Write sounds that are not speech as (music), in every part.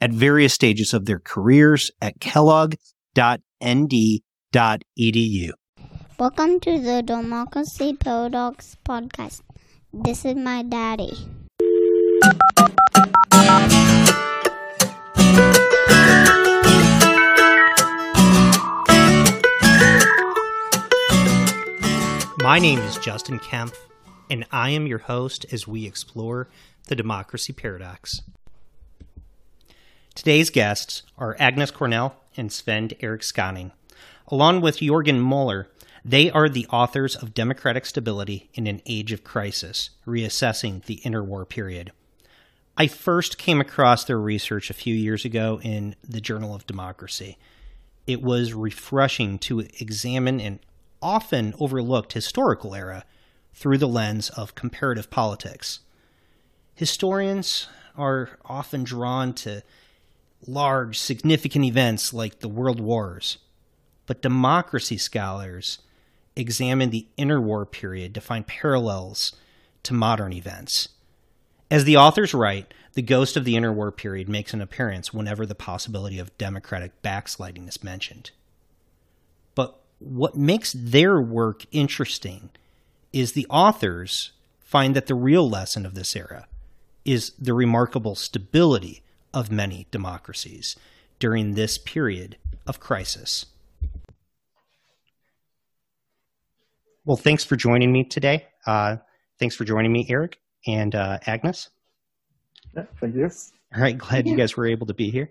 at various stages of their careers at kellogg.nd.edu. Welcome to the Democracy Paradox podcast. This is my daddy. My name is Justin Kempf, and I am your host as we explore the democracy paradox. Today's guests are Agnes Cornell and Sven Erik Skaaning. Along with Jorgen Moller, they are the authors of Democratic Stability in an Age of Crisis, Reassessing the Interwar Period. I first came across their research a few years ago in the Journal of Democracy. It was refreshing to examine an often overlooked historical era through the lens of comparative politics. Historians are often drawn to large, significant events like the World Wars, but democracy scholars examine the interwar period to find parallels to modern events. As the authors write, the ghost of the interwar period makes an appearance whenever the possibility of democratic backsliding is mentioned. But what makes their work interesting is the authors find that the real lesson of this era is the remarkable stability of many democracies during this period of crisis. Well, thanks for joining me today. Uh, thanks for joining me, Erik and uh, Agnes. Yeah, thank you. All right, glad you guys were able to be here.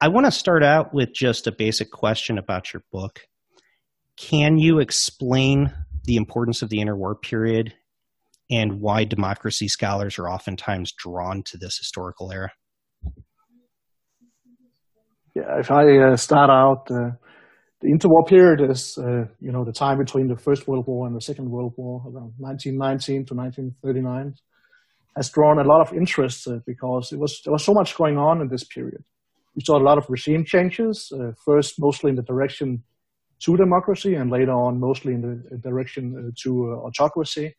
I want to start out with just a basic question about your book. Can you explain the importance of the interwar period and why democracy scholars are oftentimes drawn to this historical era? Yeah, if I uh, start out, uh, the interwar period is, uh, you know, the time between the First World War and the Second World War, around 1919 to 1939, has drawn a lot of interest uh, because it was there was so much going on in this period. We saw a lot of regime changes, uh, first mostly in the direction to democracy, and later on mostly in the direction uh, to autocracy.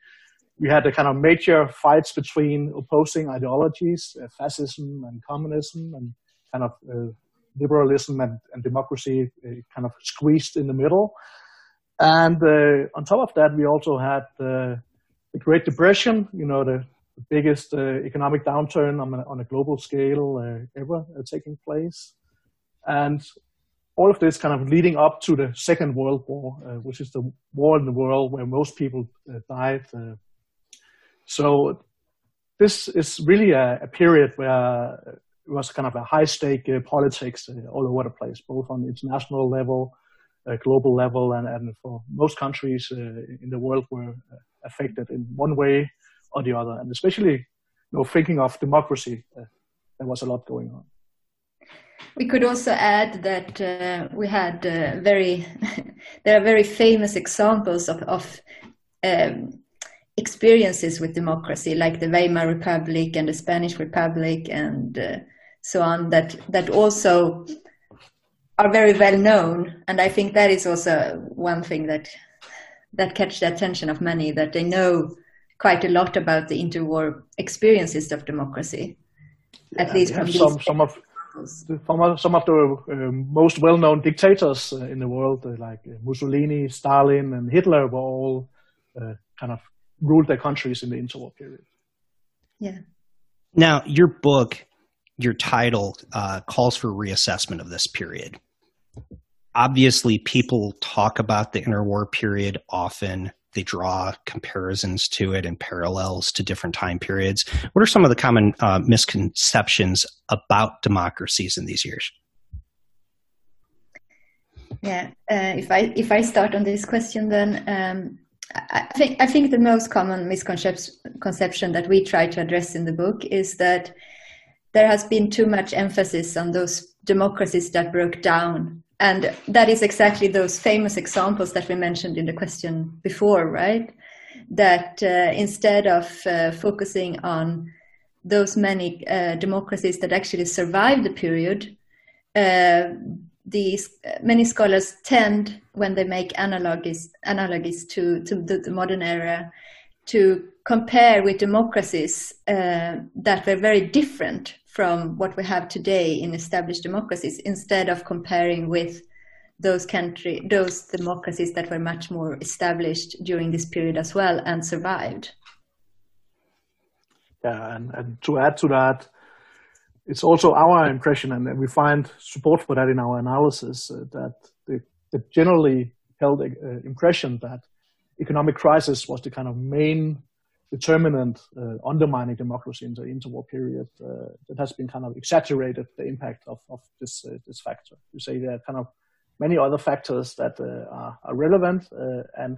We had the kind of major fights between opposing ideologies, fascism and communism, and kind of liberalism and, and democracy uh, kind of squeezed in the middle. And uh, on top of that, we also had uh, the Great Depression, you know, the, the biggest economic downturn on a, on a global scale ever taking place. And all of this kind of leading up to the Second World War, uh, which is the war in the world where most people uh, died. Uh, so this is really a, a, period where it was kind of a high stake uh, politics uh, all over the place, both on international level, uh, global level, and, and for most countries in the world were affected in one way or the other. And especially, you know, thinking of democracy, there was a lot going on. We could also add that uh, we had uh, very, (laughs) there are very famous examples of, of um, experiences with democracy, like the Weimar Republic and the Spanish Republic and uh, so on, that that also are very well known. And I think that is also one thing that that catch the attention of many, that they know quite a lot about the interwar experiences of democracy, yeah, at least from some, some of some, of the uh, most well-known dictators uh, in the world, uh, like Mussolini, Stalin, and Hitler, were all uh, kind of ruled their countries in the interwar period. Yeah. Now, your book, your title uh, calls for reassessment of this period. Obviously, people talk about the interwar period often. They draw comparisons to it and parallels to different time periods. What are some of the common uh, misconceptions about democracies in these years? Yeah, uh, if I if I start on this question, then um, I think I think the most common misconception that we try to address in the book is that there has been too much emphasis on those democracies that broke down. And that is exactly those famous examples that we mentioned in the question before, right? That uh, instead of uh, focusing on those many uh, democracies that actually survived the period, uh, these many scholars tend, when they make analogies, analogies to, to the, the modern era, to compare with democracies uh, that were very different from what we have today in established democracies instead of comparing with those country those democracies that were much more established during this period as well and survived. Yeah and, and to add to that it's also our impression and we find support for that in our analysis uh, that the, the, generally held uh, impression that economic crisis was the kind of main determinant uh, undermining democracy in the interwar period uh, that has been kind of exaggerated the impact of, of this uh, this factor. You say there are kind of many other factors that uh, are, are, relevant and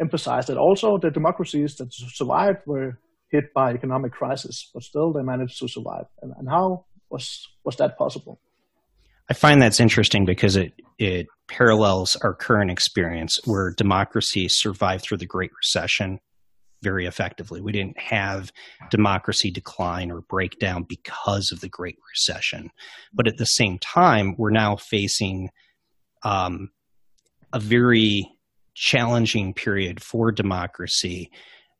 emphasize that also the democracies that survived were hit by economic crisis, but still they managed to survive. And, and how was was that possible? I find that's interesting because it it parallels our current experience where democracy survived through the Great Recession very effectively. We didn't have democracy decline or breakdown because of the Great Recession. But at the same time, we're now facing um, a very challenging period for democracy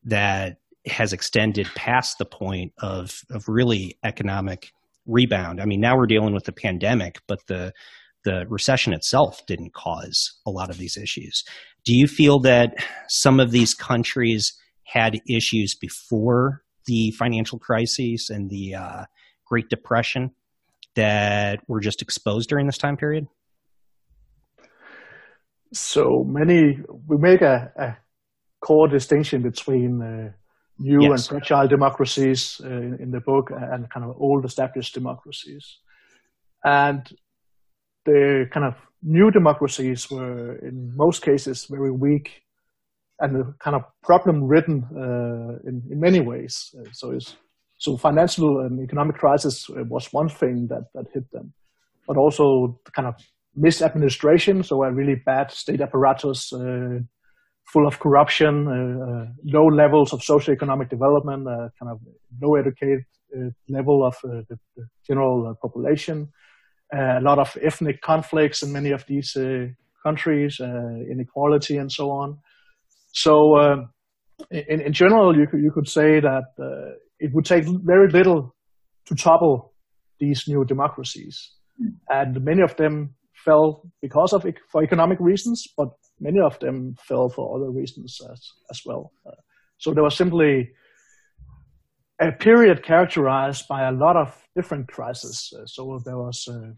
that has extended past the point of, of really economic rebound. I mean, now we're dealing with the pandemic, but the the recession itself didn't cause a lot of these issues. Do you feel that some of these countries had issues before the financial crises and the uh, Great Depression that were just exposed during this time period? So many, we make a, a core distinction between uh, new yes. and fragile democracies uh, in, in, the book and kind of old established democracies. And the kind of new democracies were in most cases very weak and kind of problem ridden uh, in, in many ways. Uh, so it's, so financial and economic crisis uh, was one thing that, that hit them, but also the kind of misadministration, so a really bad state apparatus, uh, full of corruption, uh, uh, low levels of socioeconomic development, kind of low educated level of the, the, general population, a lot of ethnic conflicts in many of these countries, inequality and so on. So uh, in, in general, you could, you could say that uh, it would take very little to topple these new democracies. And many of them fell because of for economic reasons, but many of them fell for other reasons as, as well. Uh, so there was simply a period characterized by a lot of different crises. Uh, so there was uh,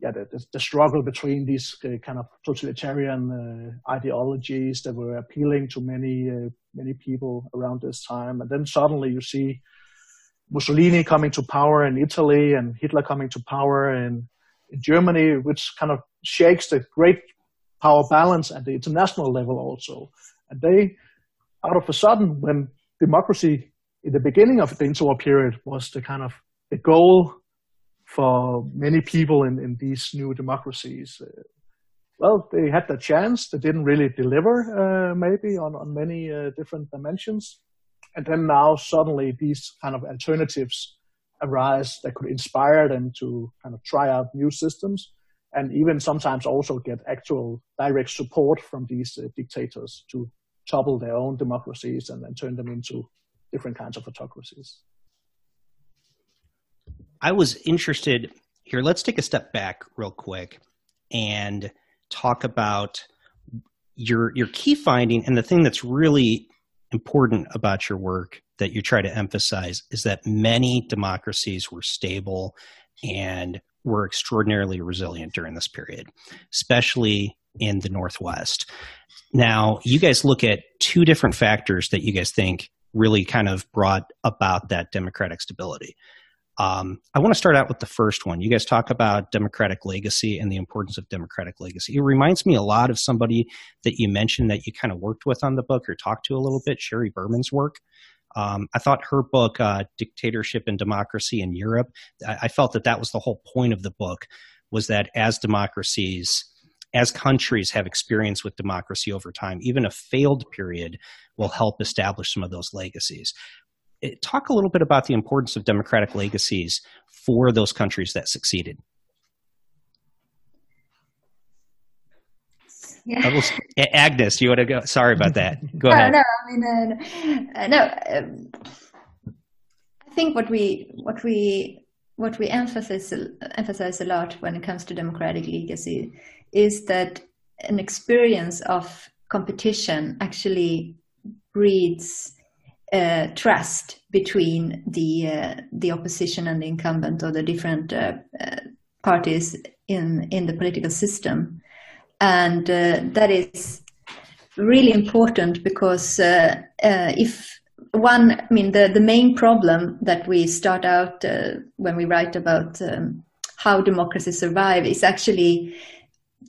yeah, the, the, struggle between these uh, kind of totalitarian uh, ideologies that were appealing to many uh, many people around this time, and then suddenly you see Mussolini coming to power in Italy and Hitler coming to power in, in Germany, which kind of shakes the great power balance at the international level also. And they, out of a sudden, when democracy in the beginning of the interwar period was the kind of the goal for many people in, in these new democracies. Uh, well, they had the chance. They didn't really deliver, uh, maybe on, on many uh, different dimensions. And then now suddenly these kind of alternatives arise that could inspire them to kind of try out new systems and even sometimes also get actual direct support from these uh, dictators to topple their own democracies and, then turn them into different kinds of autocracies. I was interested here. Let's take a step back real quick and talk about your your key finding and the thing that's really important about your work that you try to emphasize is that many democracies were stable and were extraordinarily resilient during this period, especially in the Northwest. Now, you guys look at two different factors that you guys think really kind of brought about that democratic stability. Um, I want to start out with the first one. You guys talk about democratic legacy and the importance of democratic legacy. It reminds me a lot of somebody that you mentioned that you kind of worked with on the book or talked to a little bit, Sheri Berman's work. Um, I thought her book, uh, Dictatorship and Democracy in Europe, I, I felt that that was the whole point of the book, was that as democracies, as countries have experience with democracy over time, even a failed period will help establish some of those legacies. Eh, talk a little bit about the importance of democratic legacies for those countries that succeeded. Yeah. Was, Agnes, you want to go? Sorry about that. (laughs) Go no, ahead. No, I mean, uh, no. Um, I think what we what we what we emphasize emphasize a lot when it comes to democratic legacy is that an experience of competition actually breeds uh, trust between the uh, the opposition and the incumbent or the different uh, uh parties in in the political system and uh, that is really important because uh, uh, if one, I mean, the, the main problem that we start out uh, when we write about um, how democracy survive is actually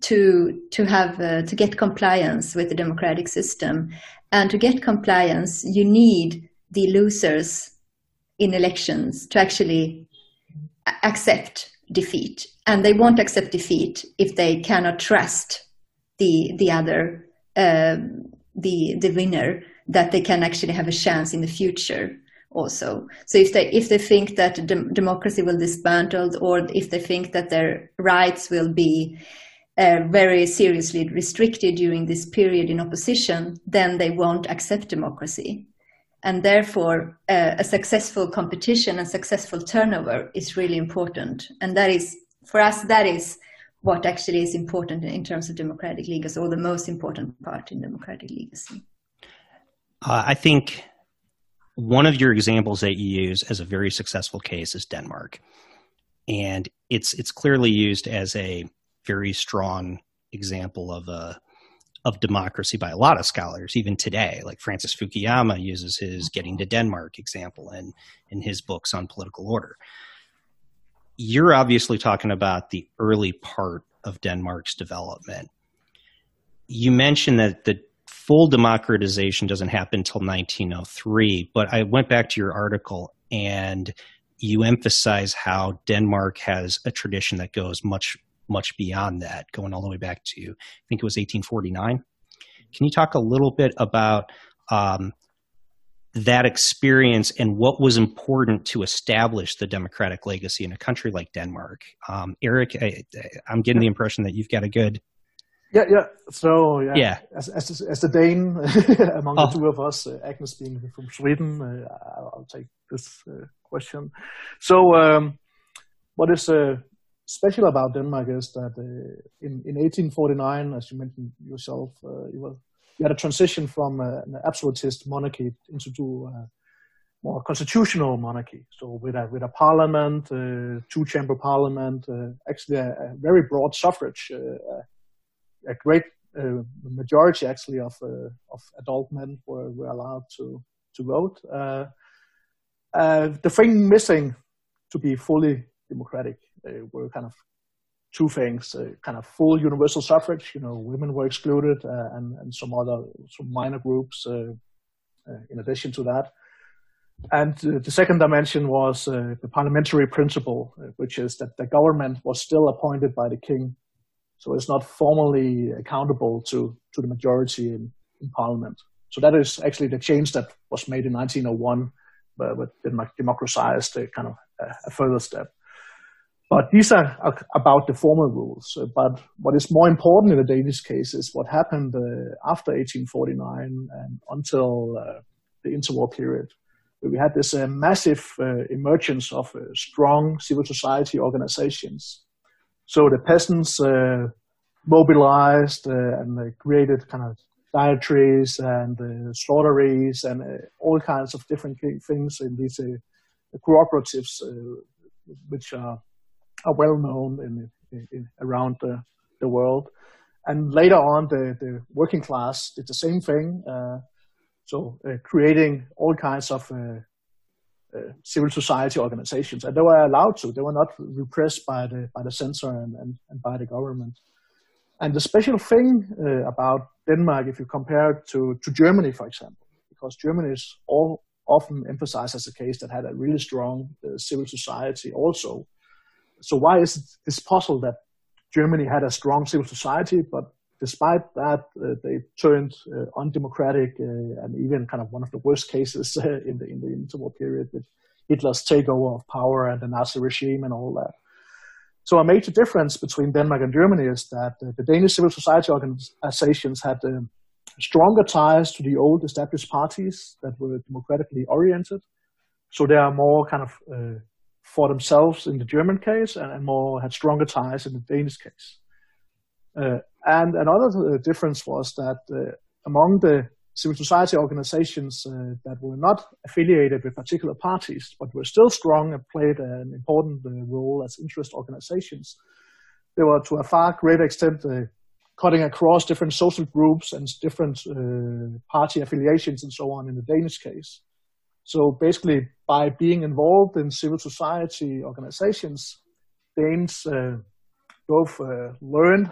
to to have uh, to get compliance with the democratic system, and to get compliance, you need the losers in elections to actually accept defeat and they won't accept defeat if they cannot trust the the other uh, the the winner that they can actually have a chance in the future also. So if they if they think that de- democracy will dismantle or if they think that their rights will be uh, very seriously restricted during this period in opposition then they won't accept democracy and therefore uh, a successful competition and successful turnover is really important. And that is for us that is what actually is important in terms of democratic legacy or the most important part in democratic legacy uh, i think one of your examples that you use as a very successful case is denmark. And it's it's clearly used as a very strong example of a of democracy by a lot of scholars, even today. Like Francis Fukuyama uses his mm-hmm. "Getting to Denmark" example in in his books on political order. You're obviously talking about the early part of Denmark's development. You mentioned that the full democratization doesn't happen until 1903, but I went back to your article and you emphasize how Denmark has a tradition that goes much much beyond that, going all the way back to, I think it was 1849. Can you talk a little bit about um, that experience and what was important to establish the democratic legacy in a country like Denmark? Um, Erik, I, am getting the impression that you've got a good. Yeah, yeah. So yeah, yeah. As, as, as the Dane (laughs) among oh. the two of us, uh, Agnes being from Sweden, uh, I'll take this uh, question. So, um, what is uh, special about Denmark is that uh, in, in 1849, as you mentioned yourself, uh, you, were, you, had a transition from uh, an absolutist monarchy into a more constitutional monarchy. So with a, with a parliament, uh, two-chamber parliament, uh, actually a, a, very broad suffrage, uh, a great majority actually of, of adult men were, were allowed to, to vote. the thing missing to be fully democratic were kind of two things: uh, kind of full universal suffrage. You know, women were excluded, uh, and and some other some minor groups uh, in addition to that. And the second dimension was the parliamentary principle, which is that the government was still appointed by the king, so it's not formally accountable to to the majority in, in parliament. So that is actually the change that was made in 1901, but, but democratized kind of a further step. But these are about the formal rules. Uh, but what is more important in the Danish case is what happened uh, after 1849 and until uh, the interwar period. We had this uh, massive uh, emergence of uh, strong civil society organizations. So the peasants mobilized and they created kind of dietaries and slaughteries and all kinds of different things in these cooperatives, which are are well known in, in, in around the, the world. And later on, the, the working class did the same thing. Uh, so uh, creating all kinds of uh, uh, civil society organizations, and they were allowed to. They were not repressed by the by the censor and, and, and by the government. And the special thing uh, about Denmark, if you compare it to, to Germany, for example, because Germany is all often emphasized as a case that had a really strong uh, civil society also. So why is it this possible that Germany had a strong civil society, but despite that, uh, they turned uh, undemocratic uh, and even kind of one of the worst cases uh, in the in the interwar period with Hitler's takeover of power and the Nazi regime and all that. So a major difference between Denmark and Germany is that uh, the Danish civil society organizations had um, stronger ties to the old established parties that were democratically oriented. So they are more kind of uh, for themselves in the German case and, and, more had stronger ties in the Danish case. Uh, and another uh, difference was that uh, among the civil society organizations uh, that were not affiliated with particular parties, but were still strong and played an important uh, role as interest organizations, they were to a far greater extent uh, cutting across different social groups and different party affiliations and so on in the Danish case. So basically, by being involved in civil society organizations, Danes uh, both uh, learned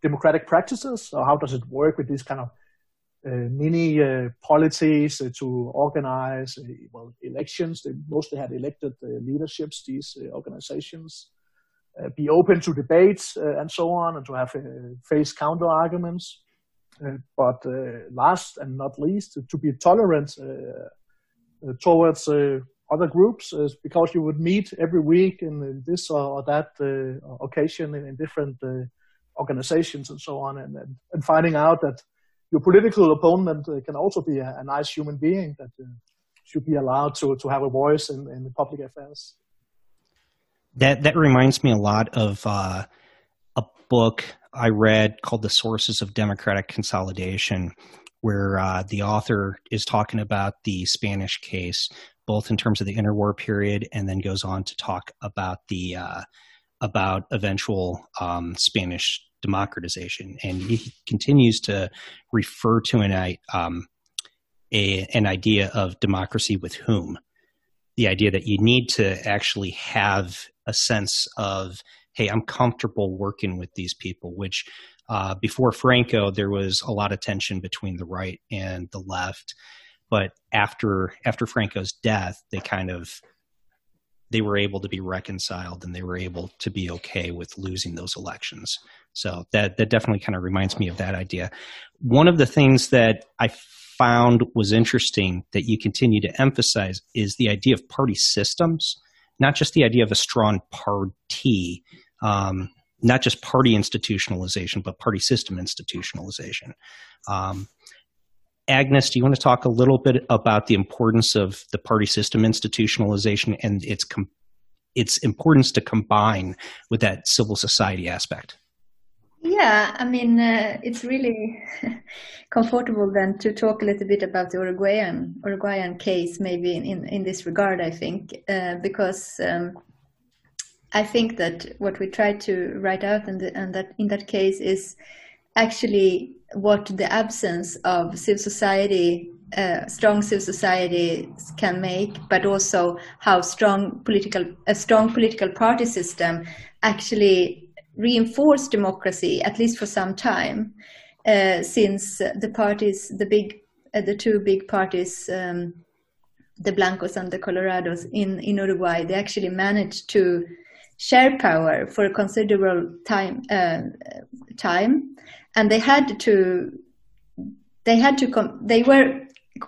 democratic practices. So how does it work with these kind of uh, mini uh, polities uh, to organize uh, well elections? They mostly had elected leaderships. These organizations be open to debates and so on, and to have face counter arguments. but last and not least, to be tolerant towards uh, other groups because you would meet every week in, in this or, that uh, occasion in, in different organizations and so on, and, and, and, finding out that your political opponent can also be a, a nice human being that should be allowed to, to have a voice in, in public affairs. That that reminds me a lot of uh, a book I read called "The Sources of Democratic Consolidation," where uh, the author is talking about the Spanish case, both in terms of the interwar period, and then goes on to talk about the uh, about eventual um, Spanish democratization, and he continues to refer to an um, a, an idea of democracy with whom, the idea that you need to actually have a sense of hey, I'm comfortable working with these people, which uh, before Franco, there was a lot of tension between the right and the left, but after after Franco's death, they kind of they were able to be reconciled and they were able to be okay with losing those elections. So that that definitely kind of reminds me of that idea. One of the things that I found was interesting that you continue to emphasize is the idea of party systems, not just the idea of a strong party. Um, not just party institutionalization, but party system institutionalization. Um, Agnes, do you want to talk a little bit about the importance of the party system institutionalization and its com- its importance to combine with that civil society aspect? Yeah, I mean, uh, it's really (laughs) comfortable then to talk a little bit about the Uruguayan Uruguayan case, maybe in in this regard. I think uh, because um, I think that what we try to write out and that in that case is actually what the absence of civil society, uh, strong civil society can make, but also how strong political a strong political party system actually reinforce democracy at least for some time, uh, since the parties, the big, uh, the two big parties. Um, the Blancos and the Colorados in, in Uruguay, they actually managed to share power for a considerable time uh, time. And they had to they had to com- they were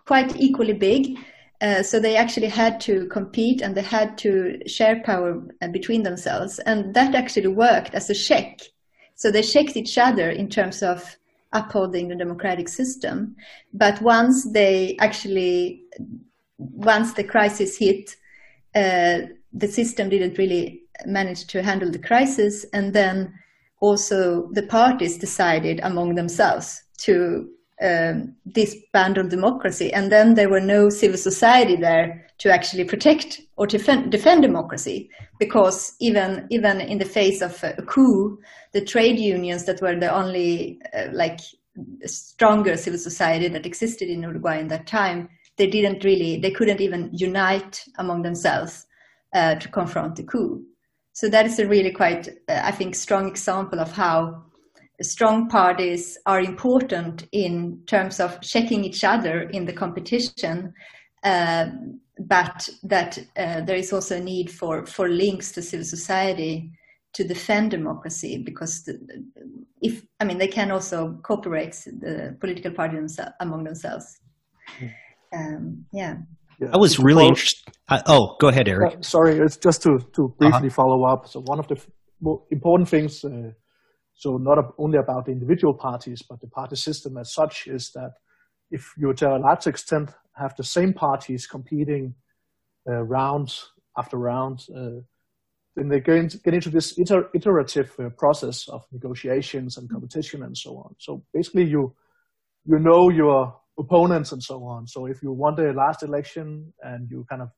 quite equally big uh, so they actually had to compete and they had to share power uh, between themselves. And that actually worked as a check. So they checked each other in terms of upholding the democratic system. But once they actually once the crisis hit uh, the system didn't really manage to handle the crisis. And then also the parties decided among themselves to um, disband democracy. And then there were no civil society there to actually protect or defend, defend democracy. Because even, even in the face of a coup, the trade unions that were the only uh, like stronger civil society that existed in Uruguay in that time, they didn't really, they couldn't even unite among themselves uh, to confront the coup. So that is a really quite, uh, I think, strong example of how strong parties are important in terms of checking each other in the competition uh, but that uh, there is also a need for, for links to civil society to defend democracy because the, if I mean they can also cooperate the political parties among themselves. Hmm. Um, yeah. Yeah. I was really interested. Oh, go ahead, Erik. Uh, sorry, it's just to to briefly uh-huh. follow up. So one of the f- important things, uh, so not only about the individual parties, but the party system as such, is that if you to a large extent have the same parties competing uh, round after round, uh, then they get into, get into this iter- iterative uh, process of negotiations and competition and so on. So basically, you you know your opponents and so on. So if you won the last election and you kind of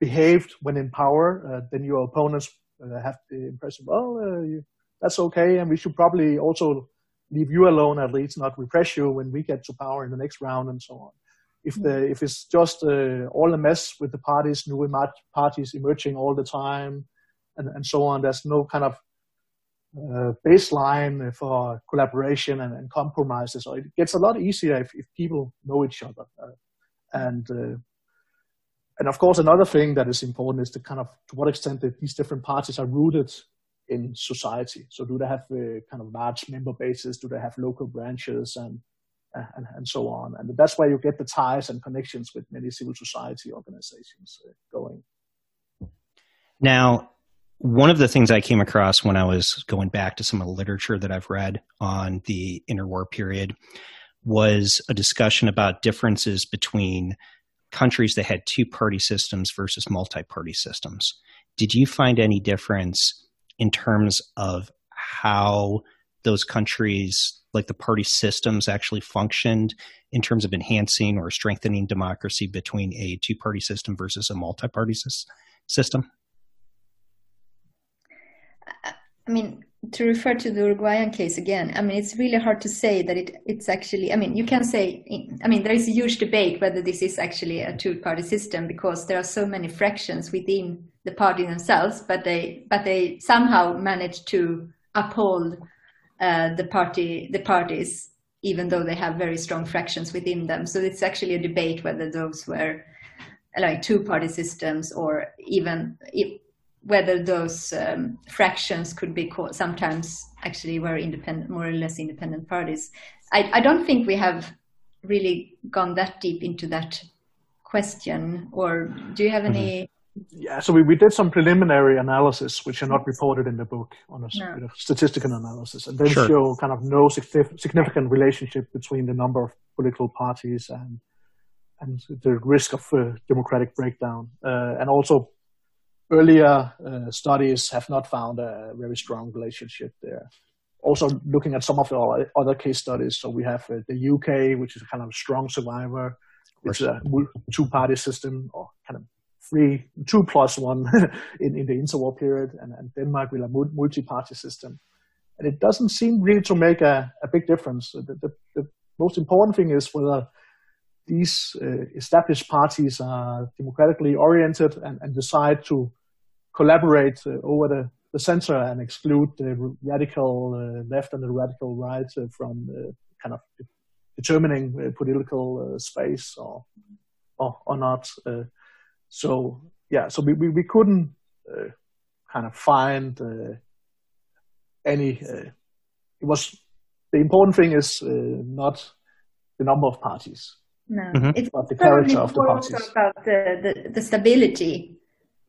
behaved when in power, uh, then your opponents uh, have the impression, well, uh, you, that's okay, and we should probably also leave you alone at least, not repress you when we get to power in the next round and so on. If the if it's just uh, all a mess with the parties, new parties emerging all the time, and, and so on, there's no kind of uh, baseline for collaboration and, and, compromises. So it gets a lot easier if, if people know each other. Uh, and uh, and of course, another thing that is important is to kind of to what extent that these different parties are rooted in society. So do they have uh, kind of large member bases? Do they have local branches and, and, and so on? And that's where you get the ties and connections with many civil society organizations uh, going. Now, one of the things I came across when I was going back to some of the literature that I've read on the interwar period was a discussion about differences between countries that had two party systems versus multi party systems. Did you find any difference in terms of how those countries, like the party systems, actually functioned in terms of enhancing or strengthening democracy between a two party system versus a multi party system? I mean, to refer to the Uruguayan case again, I mean, it's really hard to say that it, it's actually, I mean, you can say, I mean, there is a huge debate whether this is actually a two party system because there are so many fractions within the party themselves, but they but they somehow managed to uphold uh, the party the parties even though they have very strong fractions within them. So it's actually a debate whether those were like two party systems or even whether those um, fractions could be called, sometimes actually were independent, more or less independent parties. I, I don't think we have really gone that deep into that question. Or do you have any? Mm-hmm yeah, so we, we did some preliminary analysis, which are not reported in the book, on a no. statistical analysis, and then sure. show kind of no significant relationship between the number of political parties and and the risk of uh, democratic breakdown. Uh, and also, earlier uh, studies have not found a very strong relationship there. Also, looking at some of the other case studies, so we have uh, the UK, which is a kind of strong survivor. It's a two-party system, or kind of three, two plus one (laughs) in, in the interwar period, and, and Denmark with a multi-party system. And it doesn't seem really to make a, a big difference. The, the, the, most important thing is whether these uh, established parties are democratically oriented and, and decide to collaborate uh, over the, the center and exclude the radical uh, left and the radical right uh, from uh, kind of determining political space or, or, or not. So yeah, so we, we, we couldn't kind of find any. It was the important thing is not the number of parties. No, mm-hmm. it's but the character of the parties. about the, the, the stability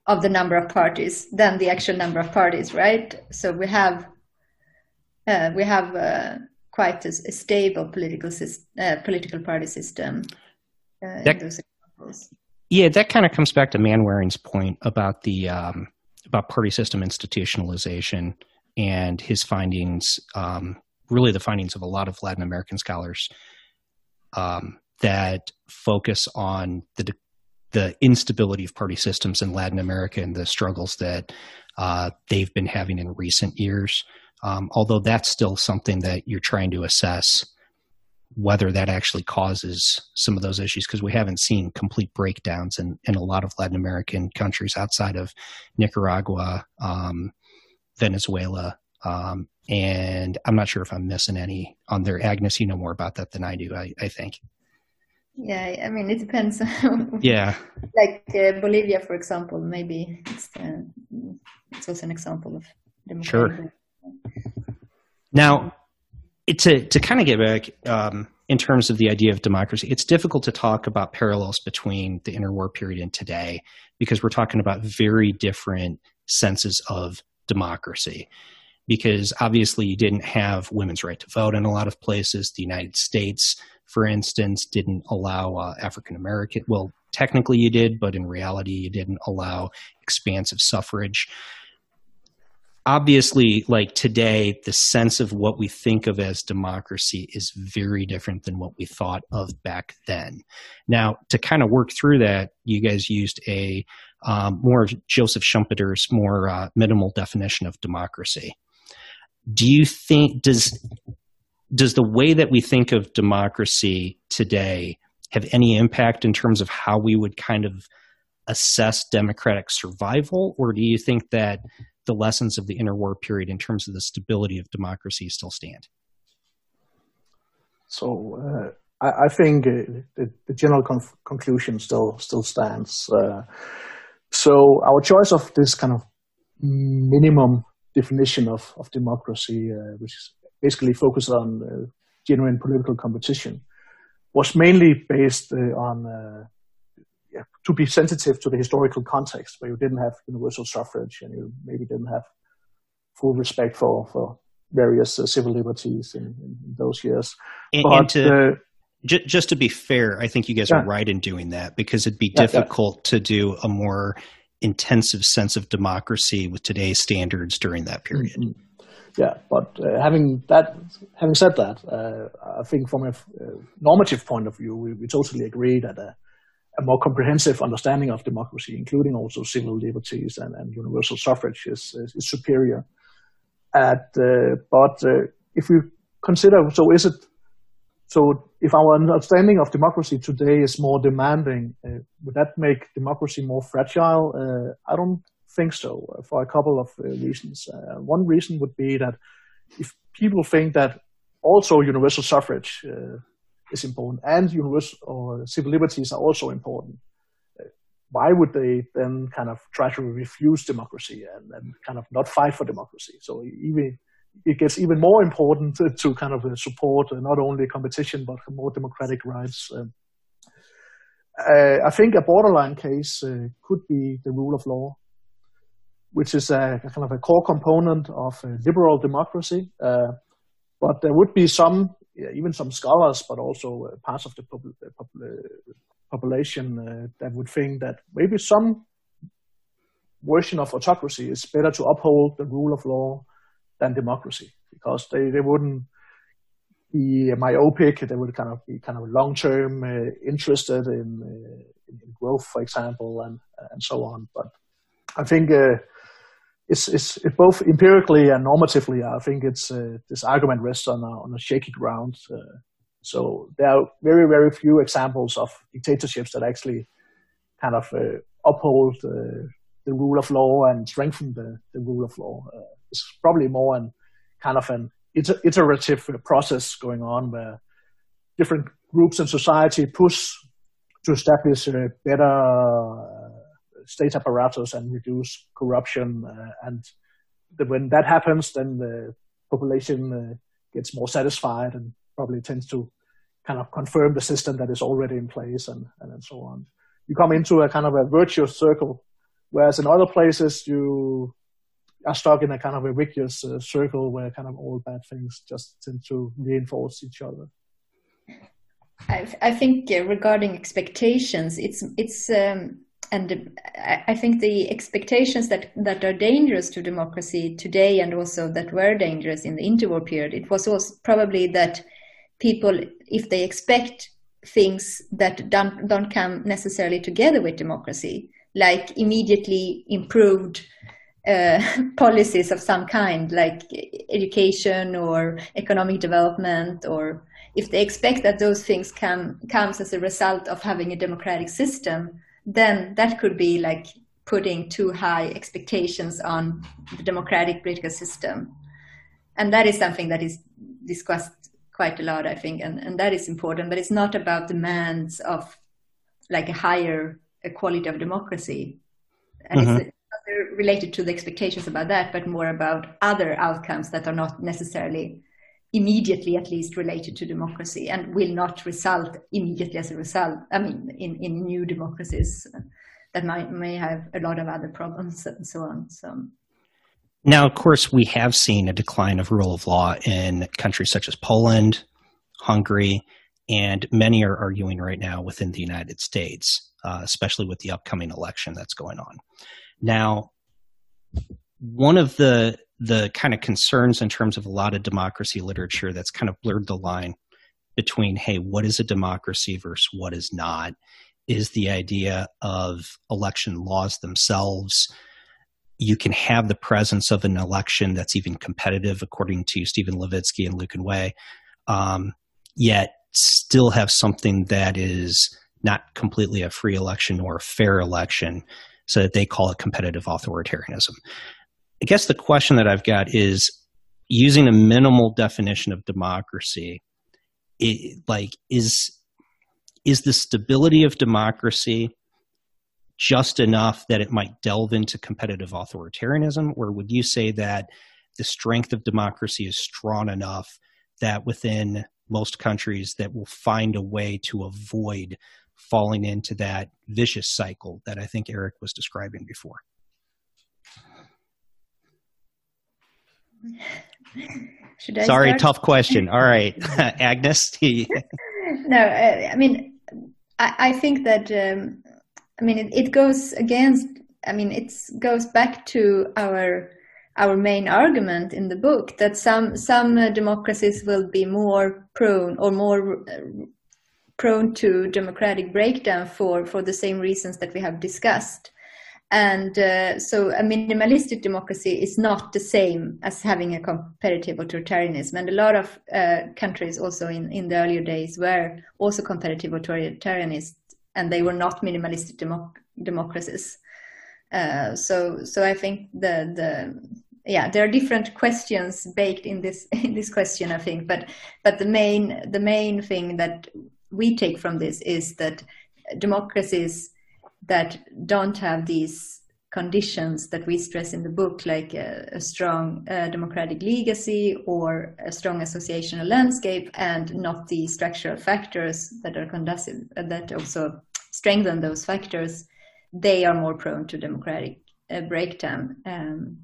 of the number of parties than the actual number of parties, right? So we have uh, we have uh, quite a, a, stable political uh, political party system uh, that, in those examples. Yeah, that kind of comes back to Mainwaring's point about the um, about party system institutionalization and his findings. Um, really, the findings of a lot of Latin American scholars um, that focus on the the instability of party systems in Latin America and the struggles that uh, they've been having in recent years. Um, although that's still something that you're trying to assess whether that actually causes some of those issues because we haven't seen complete breakdowns in, in a lot of Latin American countries outside of Nicaragua, um, Venezuela, um, and I'm not sure if I'm missing any on there. Agnes, you know more about that than I do, I, I think. Yeah, I mean, it depends. (laughs) yeah. Like uh, Bolivia, for example, maybe it's uh, it's also an example of democracy. Sure. Now, to to kind of get back um, in terms of the idea of democracy, it's difficult to talk about parallels between the interwar period and today because we're talking about very different senses of democracy. Because obviously, you didn't have women's right to vote in a lot of places. The United States, for instance, didn't allow uh, African American. Well, technically, you did, but in reality, you didn't allow expansive suffrage obviously like today the sense of what we think of as democracy is very different than what we thought of back then now to kind of work through that you guys used a um, more joseph schumpeter's more uh, minimal definition of democracy do you think does does the way that we think of democracy today have any impact in terms of how we would kind of assess democratic survival or do you think that the lessons of the interwar period in terms of the stability of democracy still stand? So uh, I, I, think uh, the, the, general conf- conclusion still still stands. Uh, so our choice of this kind of minimum definition of, of democracy, uh, which is basically focused on uh, genuine political competition, was mainly based uh, on yeah, to be sensitive to the historical context where you didn't have universal suffrage and you maybe didn't have full respect for, for various uh, civil liberties in, in, those years. And, but, and to, uh, j- just to be fair, I think you guys yeah. are right in doing that because it'd be yeah, difficult to do a more intensive sense of democracy with today's standards during that period. Mm-hmm. Yeah, but uh, having that, having said that, uh, I think from a uh, normative point of view, we, we totally agree that a more comprehensive understanding of democracy, including also civil liberties and, and universal suffrage, is, is, is superior. At, uh, but uh, if we consider, so is it, so if our understanding of democracy today is more demanding, uh, would that make democracy more fragile? I don't think so, uh, for a couple of uh, reasons. one reason would be that if people think that also universal suffrage is important, and universal or civil liberties are also important. Why would they then kind of try to refuse democracy and, and kind of not fight for democracy? So even it gets even more important to, kind of support not only competition but more democratic rights. Uh, I think a borderline case uh, could be the rule of law, which is a, kind of a core component of liberal democracy. Uh, but there would be some even some scholars, but also uh, parts of the pop- uh, uh, population uh, that would think that maybe some version of autocracy is better to uphold the rule of law than democracy because they, they wouldn't be myopic. They would kind of be kind of long term uh, interested in, uh, in, growth, for example, and and so on. But I think it's, it's, it's both empirically and normatively. I think it's uh, this argument rests on a, on a shaky ground. Uh, so there are very very few examples of dictatorships that actually kind of uh, uphold uh, the rule of law and strengthen the, the rule of law. Uh, it's probably more an kind of an iter- iterative process going on where different groups in society push to establish better state apparatus and reduce corruption. Uh, and the, when that happens, then the population uh, gets more satisfied and probably tends to kind of confirm the system that is already in place and, and, so on. You come into a kind of a virtuous circle, whereas in other places you are stuck in a kind of a vicious uh, circle where kind of all bad things just tend to reinforce each other. I, I think uh, regarding expectations, it's it's um, and I think the expectations that, that are dangerous to democracy today and also that were dangerous in the interwar period, it was also probably that people, if they expect things that don't, don't come necessarily together with democracy, like immediately improved uh, (laughs) policies of some kind, like education or economic development, or if they expect that those things come comes as a result of having a democratic system, then that could be like putting too high expectations on the democratic political system. And that is something that is discussed quite a lot, I think, and, and that is important. But it's not about demands of like a higher quality of democracy, and mm-hmm. it's related to the expectations about that, but more about other outcomes that are not necessarily immediately at least related to democracy and will not result immediately as a result i mean in, in new democracies that might may have a lot of other problems and so on so. Now of course we have seen a decline of rule of law in countries such as poland hungary and many are arguing right now within the united states uh, especially with the upcoming election that's going on. Now one of the the kind of concerns in terms of a lot of democracy literature that's kind of blurred the line between hey what is a democracy versus what is not is the idea of election laws themselves. You can have the presence of an election that's even competitive according to steven levitsky and lucan way um, yet still have something that is not completely a free election or a fair election so that they call it competitive authoritarianism I guess the question that I've got is using a minimal definition of democracy, it, like is is the stability of democracy just enough that it might delve into competitive authoritarianism, or would you say that the strength of democracy is strong enough that within most countries that will find a way to avoid falling into that vicious cycle that I think Erik was describing before? (laughs) Should I Sorry, start? tough question. (laughs) All right, (laughs) Agnes. no, I, I, mean, I, I think that um, I mean it, it, goes against. I mean, it goes back to our our main argument in the book that some some uh, democracies will be more prone or more uh, prone to democratic breakdown for for the same reasons that we have discussed and uh, so a minimalistic democracy is not the same as having a competitive authoritarianism. And a lot of uh, countries also in, in the earlier days were also competitive authoritarianists, and they were not minimalistic democ- democracies. Uh, so, so I think the the yeah, there are different questions baked in this (laughs) in this question. I think, but but the main the main thing that we take from this is that democracies that don't have these conditions that we stress in the book, like a, a strong uh, democratic legacy or a strong associational landscape, and not the structural factors that are conducive uh, that also strengthen those factors, they are more prone to democratic uh, breakdown. Um,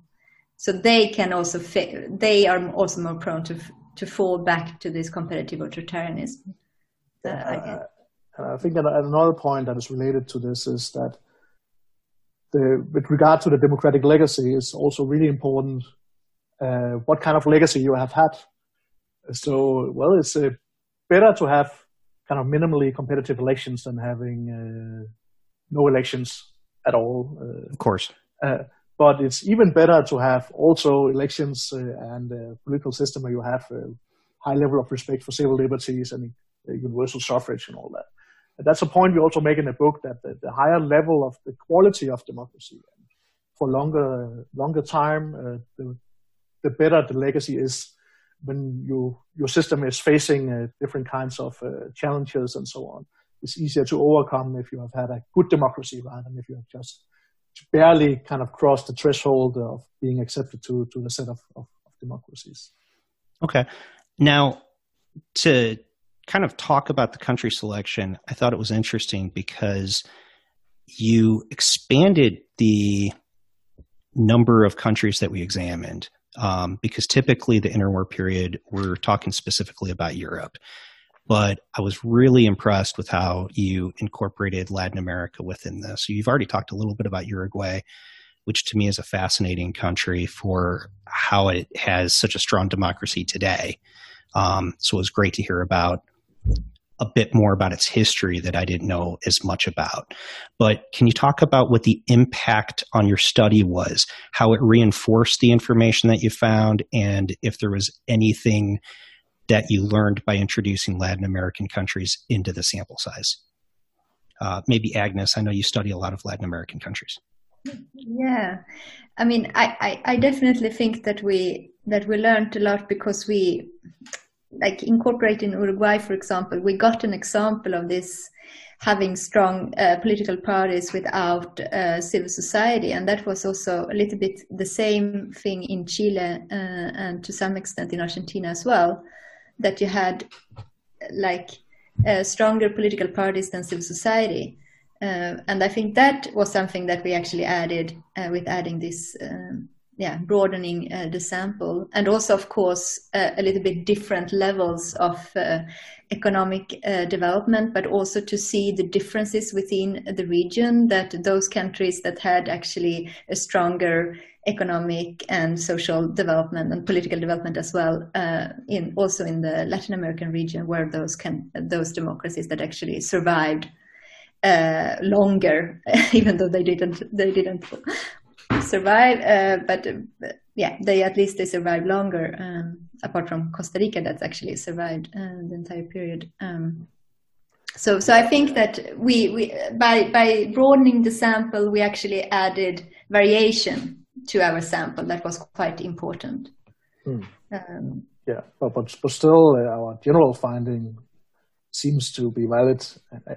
so they can also fa- they are also more prone to to fall back to this competitive authoritarianism. Uh, and I think that another point that is related to this is that the, with regard to the democratic legacy is also really important uh, what kind of legacy you have had. So, well, it's uh, better to have kind of minimally competitive elections than having uh, no elections at all. Uh, of course. Uh, but it's even better to have also elections uh, and a political system where you have a high level of respect for civil liberties and universal suffrage and all that that's a point we also make in the book that the, the higher level of the quality of democracy for longer longer time, uh, the, the better the legacy is when you your system is facing uh, different kinds of uh, challenges and so on. It's easier to overcome if you have had a good democracy rather than if you have just barely kind of crossed the threshold of being accepted to to the set of, of, of democracies. Okay, now to kind of talk about the country selection, I thought it was interesting because you expanded the number of countries that we examined. Um, because typically the interwar period, we're talking specifically about Europe. But I was really impressed with how you incorporated Latin America within this. So you've already talked a little bit about Uruguay, which to me is a fascinating country for how it has such a strong democracy today. Um, so it was great to hear about a bit more about its history that I didn't know as much about. But can you talk about what the impact on your study was, how it reinforced the information that you found, and if there was anything that you learned by introducing Latin American countries into the sample size? Uh, maybe Agnes, I know you study a lot of Latin American countries. Yeah, I mean, I, I, I definitely think that we that we learned a lot because we like incorporating Uruguay, for example, we got an example of this having strong uh, political parties without uh, civil society. And that was also a little bit the same thing in Chile uh, and to some extent in Argentina as well, that you had like uh, stronger political parties than civil society. Uh, and I think that was something that we actually added uh, with adding this um, yeah, broadening uh, the sample, and also, of course, uh, a little bit different levels of uh, economic uh, development, but also to see the differences within the region. That those countries that had actually a stronger economic and social development and political development as well, uh, in also in the Latin American region, where those can those democracies that actually survived uh, longer, (laughs) even though they didn't they didn't survive, uh, but uh, yeah, they at least they survive longer. Um, apart from Costa Rica, that's actually survived uh, the entire period. Um, so, so I think that we, we by by broadening the sample, we actually added variation to our sample. That was quite important. Hmm. Um, yeah, but, but but still, uh, our general finding seems to be valid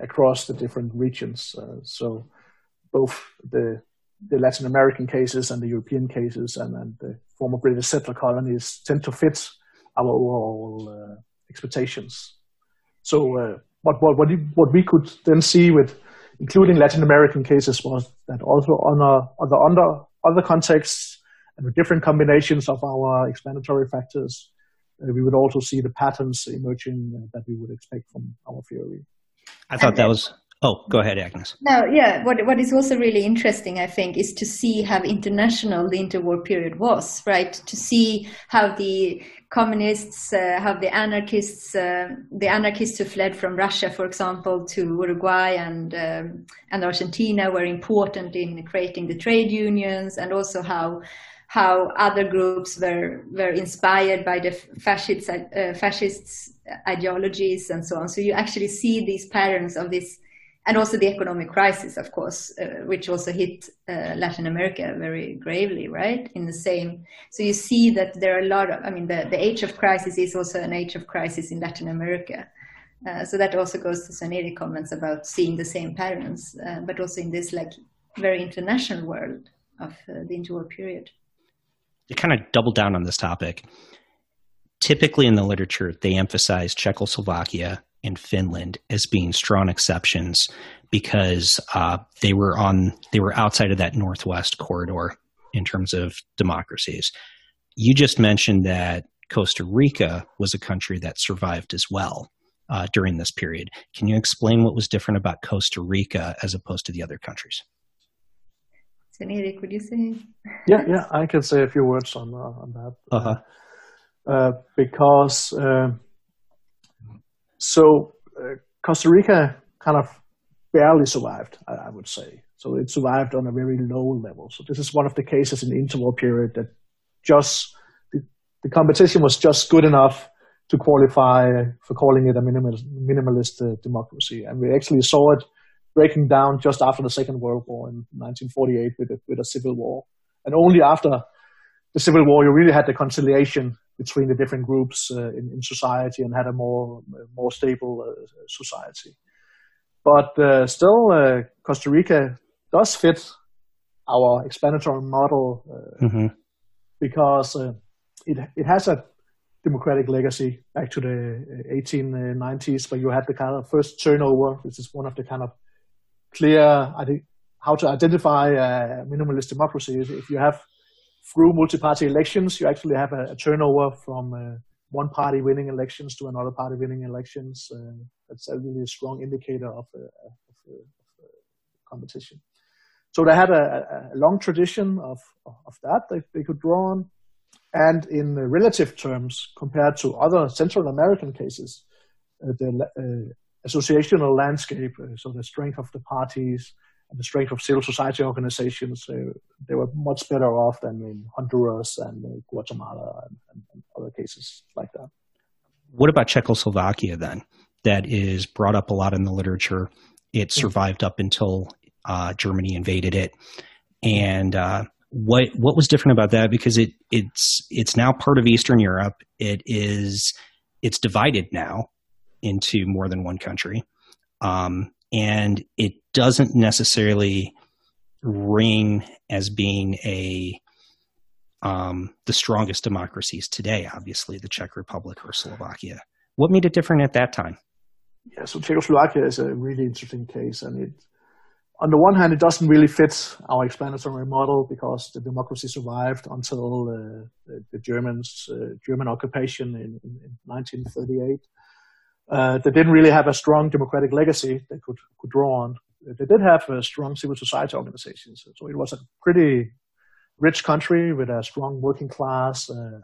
across the different regions. Uh, so both the the Latin American cases and the European cases and, and the former British settler colonies tend to fit our overall uh, expectations. So uh, what, what, what, what we could then see with including Latin American cases was that also under, under, under other contexts and with different combinations of our explanatory factors, uh, we would also see the patterns emerging uh, that we would expect from our theory. I thought that was Oh, go ahead, Agnes. No, yeah. What what is also really interesting, I think, is to see how international the interwar period was, right? To see how the communists, uh, how the anarchists, uh, the anarchists who fled from Russia, for example, to Uruguay and um, and Argentina were important in creating the trade unions, and also how how other groups were were inspired by the fascists uh, fascists ideologies and so on. So you actually see these patterns of this and also the economic crisis, of course, uh, which also hit uh, Latin America very gravely, right? In the same, so you see that there are a lot of, I mean, the, the age of crisis is also an age of crisis in Latin America. Uh, so that also goes to Svend comments about seeing the same patterns, uh, but also in this like very international world of uh, the interwar period. To kind of double down on this topic, typically in the literature, they emphasize Czechoslovakia and Finland as being strong exceptions because uh, they were on they were outside of that northwest corridor in terms of democracies. You just mentioned that Costa Rica was a country that survived as well uh, during this period. Can you explain what was different about Costa Rica as opposed to the other countries? So, Erik, would you say? Yeah, yeah, I can say a few words on uh, on that. Uh-huh. Uh, because uh, so uh, Costa Rica kind of barely survived, I, I, would say. So it survived on a very low level. So this is one of the cases in the interwar period that just the, the competition was just good enough to qualify for calling it a minimalist, minimalist uh, democracy. And we actually saw it breaking down just after the Second World War in 1948 with a, with a civil war. And only after the Civil War, you really had the conciliation between the different groups uh, in, in, society and had a more more stable uh, society. But uh, still, uh, Costa Rica does fit our explanatory model uh, mm-hmm. because uh, it it has a democratic legacy back to the 1890s, where you had the kind of first turnover. which is one of the kind of clear, I think, how to identify a minimalist democracy. If you have through multi-party elections, you actually have a, a turnover from uh, one party winning elections to another party winning elections. Uh, that's a really strong indicator of, uh, of, uh, of competition. So they had a, a long tradition of, of that they, could draw on. And in relative terms, compared to other Central American cases, uh, the uh, associational landscape, so the strength of the parties, and the strength of civil society organizations, uh, they were much better off than in Honduras and uh, Guatemala and, and, and, other cases like that. What about Czechoslovakia then? That is brought up a lot in the literature. It mm. survived mm-hmm. up until uh, Germany invaded it, and uh, what what was different about that? Because it it's it's now part of Eastern Europe. It is it's divided now into more than one country. Um, and it doesn't necessarily ring as being a um, the strongest democracies today, obviously the Czech Republic or Slovakia. What made it different at that time? Yeah, so Czechoslovakia is a really interesting case, and it, on the one hand, it doesn't really fit our explanatory model because the democracy survived until uh, the, the, Germans uh, German occupation in, in, in 1938. Uh, they didn't really have a strong democratic legacy they could could draw on. They did have a strong civil society organizations, so it was a pretty rich country with a strong working class, uh,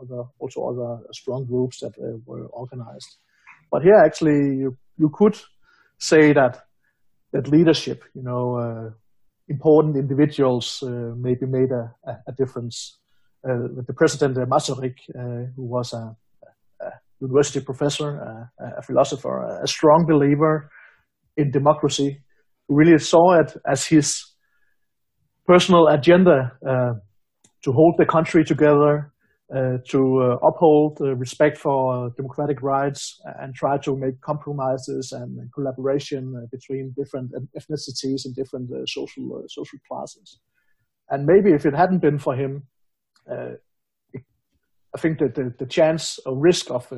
other, also other strong groups that uh, were organized. But here, actually, you, you could say that that leadership, you know, uh, important individuals uh, maybe made a, a, a difference. Uh, the president uh, Masaryk, who was a, a university professor, a philosopher, a strong believer in democracy, really saw it as his personal agenda uh, to hold the country together, uh, to uh, uphold uh, respect for democratic rights, and try to make compromises and collaboration uh, between different ethnicities and different uh, social social classes. And maybe if it hadn't been for him, I think that the, the chance or risk of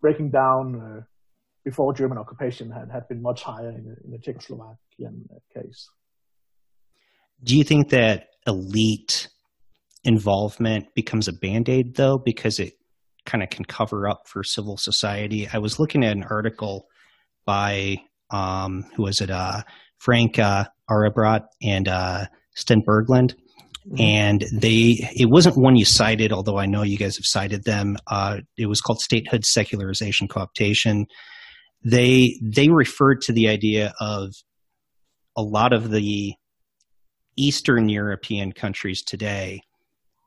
breaking down before German occupation had, had been much higher in, in the Czechoslovakian case. Do you think that elite involvement becomes a band aid though, because it kind of can cover up for civil society? I was looking at an article by um, who was it? Uh, Frank uh, Aarebrot and uh, Sten Berglund. Mm-hmm. And they, it wasn't one you cited, although I know you guys have cited them. Uh, it was called statehood secularization cooptation. They they referred to the idea of a lot of the Eastern European countries today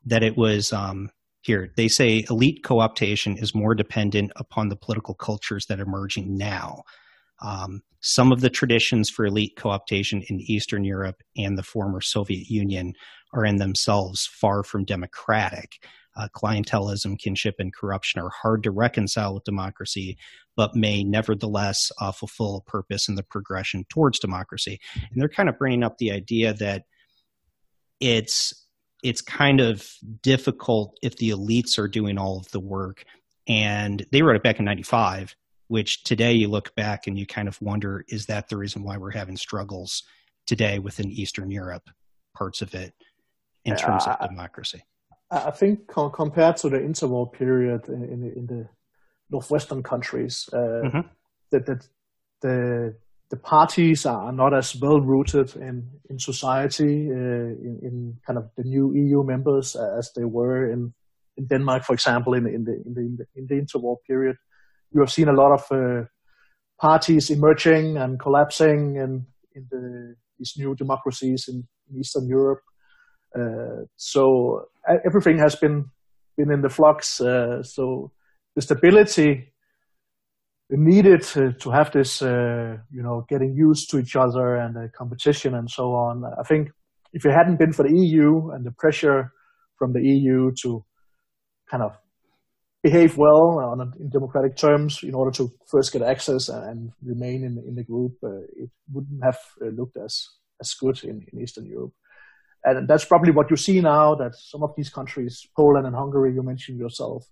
that it was um, here. They say elite co-optation is more dependent upon the political cultures that are emerging now. Um, some of the traditions for elite co-optation in Eastern Europe and the former Soviet Union are in themselves far from democratic. Uh, clientelism, kinship, and corruption are hard to reconcile with democracy, but may nevertheless uh, fulfill a purpose in the progression towards democracy. And they're kind of bringing up the idea that it's it's kind of difficult if the elites are doing all of the work. And they wrote it back in 95, which today you look back and you kind of wonder is that the reason why we're having struggles today within Eastern Europe, parts of it, in terms of democracy? I think com- compared to the interwar period in, in, in the northwestern countries, uh, mm-hmm. that, that the the parties are not as well rooted in in society uh, in, in, kind of the new EU members as they were in, in Denmark, for example, in, in the in the in the interwar period. You have seen a lot of uh, parties emerging and collapsing in in the, these new democracies in Eastern Europe. Uh, so everything has been been in the flux. Uh, so the stability needed to, to have this, uh, you know, getting used to each other and the competition and so on. I think if it hadn't been for the EU and the pressure from the EU to kind of behave well on a, in democratic terms in order to first get access and remain in, in the group, uh, it wouldn't have looked as, as good in, in Eastern Europe. And that's probably what you see now that some of these countries, Poland and Hungary, you mentioned yourself,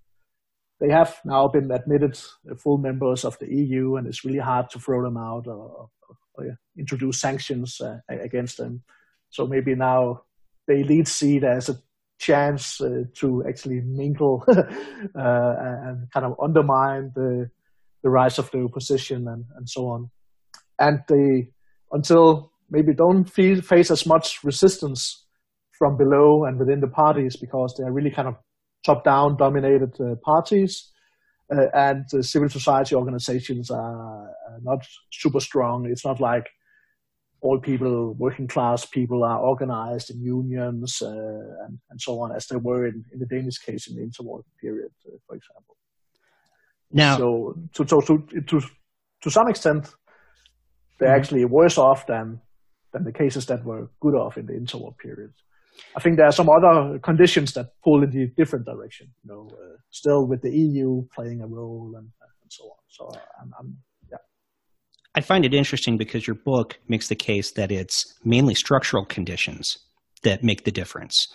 they have now been admitted full members of the EU, and it's really hard to throw them out or, or, introduce sanctions uh, against them. So maybe now they lead see as a chance uh, to actually mingle (laughs) uh, and kind of undermine the the rise of the opposition and, and so on. And they until maybe don't face as much resistance from below and within the parties because they're really kind of top-down dominated uh, parties, uh, and civil society organizations are not super strong. It's not like all people, working class people, are organized in unions uh, and, and, so on, as they were in, in, the Danish case in the interwar period, uh, for example. Now, so to, to, to, to, to some extent, they're mm-hmm. actually worse off than, than the cases that were good off in the interwar period. I think there are some other conditions that pull in the different direction. You know, uh, still with the EU playing a role and, and so on. So uh, I'm, I'm. I find it interesting because your book makes the case that it's mainly structural conditions that make the difference.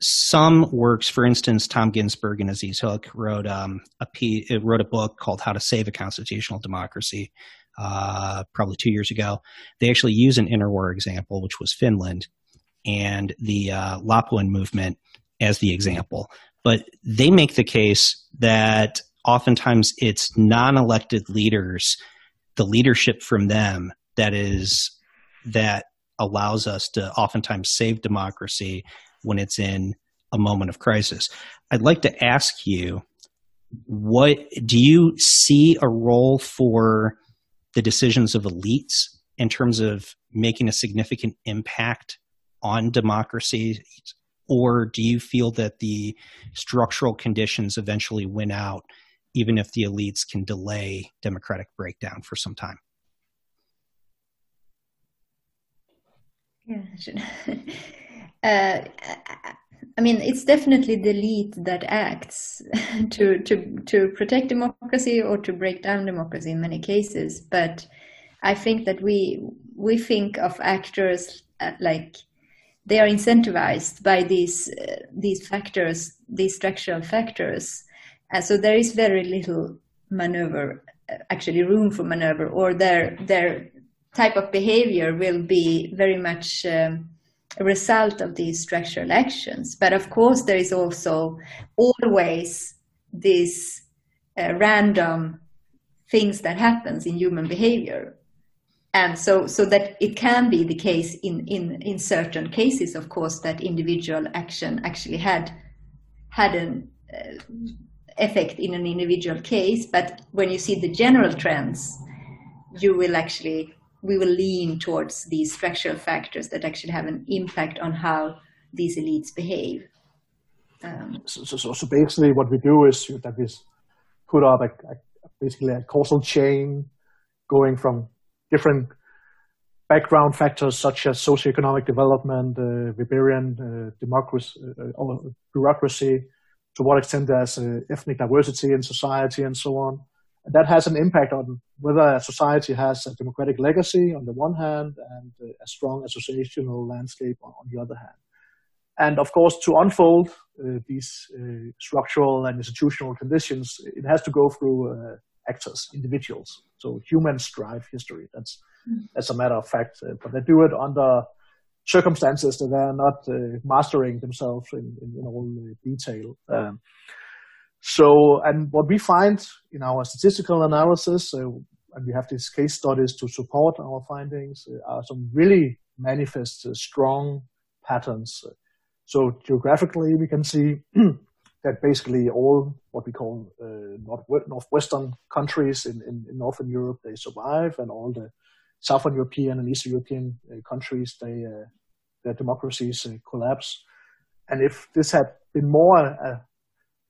Some works, for instance, Tom Ginsburg and Aziz Huq wrote um, a P, wrote a book called "How to Save a Constitutional Democracy," uh, probably two years ago. They actually use an interwar example, which was Finland, and the uh, movement as the example. But they make the case that oftentimes it's non-elected leaders, the leadership from them that is that allows us to oftentimes save democracy when it's in a moment of crisis. I'd like to ask you what do you see a role for the decisions of elites in terms of making a significant impact on democracy or do you feel that the structural conditions eventually win out even if the elites can delay democratic breakdown for some time yeah (laughs) uh, I mean, it's definitely the elite that acts (laughs) to to to protect democracy or to break down democracy in many cases. But I think that we we think of actors uh, like they are incentivized by these uh, these factors, these structural factors, and so there is very little maneuver, uh, actually room for maneuver, or their their type of behavior will be very much. Um, a result of these structural actions. But of course, there is also always these uh, random things that happens in human behavior. And so, so that it can be the case in, in, in certain cases, of course, that individual action actually had had an uh, effect in an individual case. But when you see the general trends, you will actually we will lean towards these structural factors that actually have an impact on how these elites behave. Um, so, so, so, basically, what we do is that we put up a, a, basically a causal chain going from different background factors such as socioeconomic development, uh, Weberian uh, democracy, uh, uh bureaucracy, to what extent there's uh, ethnic diversity in society, and so on that has an impact on whether a society has a democratic legacy on the one hand and a strong associational landscape on, the other hand. And of course, to unfold uh, these uh, structural and institutional conditions, it has to go through uh, actors, individuals. So humans drive history. That's that's a matter of fact. Uh, but they do it under circumstances that they are not uh, mastering themselves in, in, in all detail. Um, so, and what we find in our statistical analysis, uh, and we have these case studies to support our findings, uh, are some really manifest uh, strong patterns. So geographically, we can see (clears throat) that basically all what we call uh, north- northwestern countries in, in, in, northern Europe they survive, and all the southern European and Eastern European uh, countries they uh, their democracies collapse. And if this had been more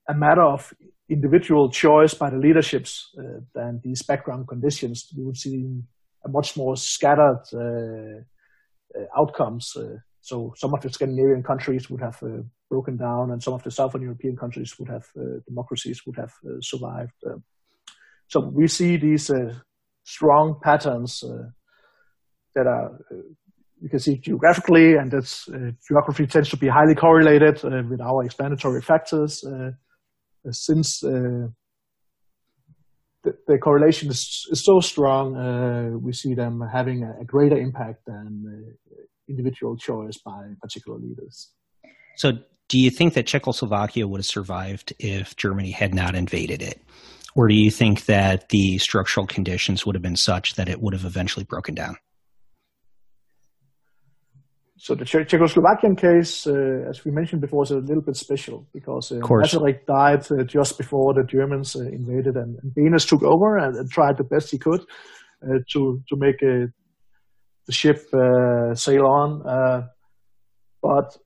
a matter of individual choice by the leaderships uh, than these background conditions. We would see a much more scattered uh, uh outcomes. Uh, so some of the Scandinavian countries would have uh, broken down, and some of the Southern European countries would have democracies would have survived. so we see these strong patterns that are you can see geographically, and that's uh, geography tends to be highly correlated uh, with our explanatory factors. Uh, uh, since uh, the, the, correlation is, is so strong, uh, we see them having a, a greater impact than individual choice by particular leaders. So, do you think that Czechoslovakia would have survived if Germany had not invaded it? Or do you think that the structural conditions would have been such that it would have eventually broken down? So the Czechoslovakian case, uh, as we mentioned before, is a little bit special because uh, Masaryk died uh, just before the Germans uh, invaded, and, and took over and, and, tried the best he could uh, to to make the ship sail on. but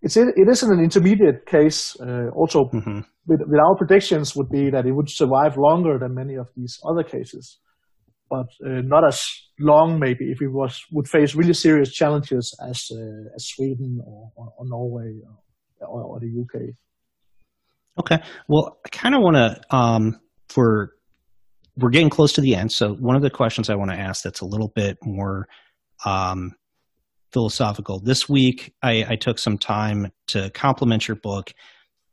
it's it isn't an intermediate case. also, mm-hmm. with, with our predictions would be that it would survive longer than many of these other cases. but uh, not as long maybe if it was would face really serious challenges as uh, as Sweden or, or, or Norway or, or, the UK. Okay, well, I kind of want to um, for we're getting close to the end, so one of the questions I want to ask that's a little bit more um, philosophical. This week, I, I, took some time to compliment your book.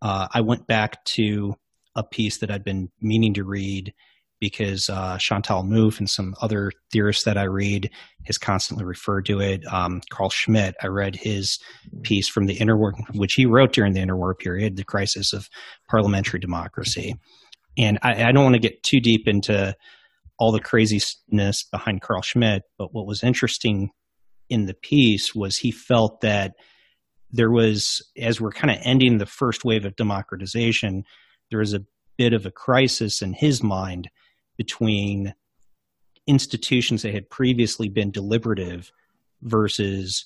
Uh, I went back to a piece that I'd been meaning to read because uh, Chantal Mouffe and some other theorists that I read has constantly referred to it. Um, Carl Schmitt, I read his piece from the interwar, which he wrote during the interwar period, the crisis of parliamentary democracy. And I, I don't want to get too deep into all the craziness behind Carl Schmitt. but what was interesting in the piece was he felt that there was, as we're kind of ending the first wave of democratization, there was a bit of a crisis in his mind between institutions that had previously been deliberative versus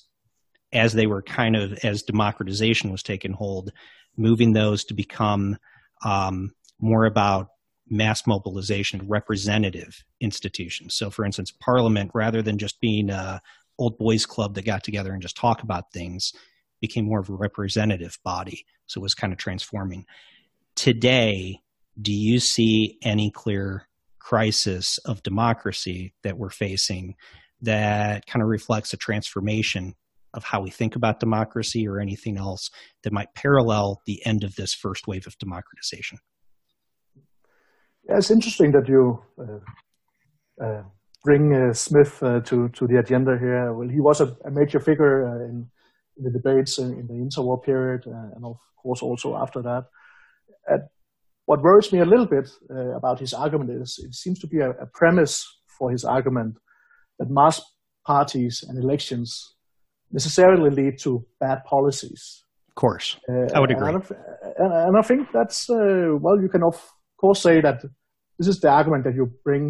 as they were kind of as democratization was taking hold, moving those to become um, more about mass mobilization, representative institutions. So, for instance, Parliament, rather than just being a old boys club that got together and just talk about things, became more of a representative body. So it was kind of transforming. Today, do you see any clear crisis of democracy that we're facing that kind of reflects a transformation of how we think about democracy or anything else that might parallel the end of this first wave of democratization? Yeah, it's interesting that you uh, uh, bring uh, Schmitt uh, to to the agenda here. Well, he was a, a major figure uh, in, in, the debates in, in the interwar period, uh, and of course also after that what worries me a little bit uh, about his argument is it seems to be a, a, premise for his argument that mass parties and elections necessarily lead to bad policies. Of course, uh, I would agree. And, and, and I think that's uh, well, you can of course say that this is the argument that you bring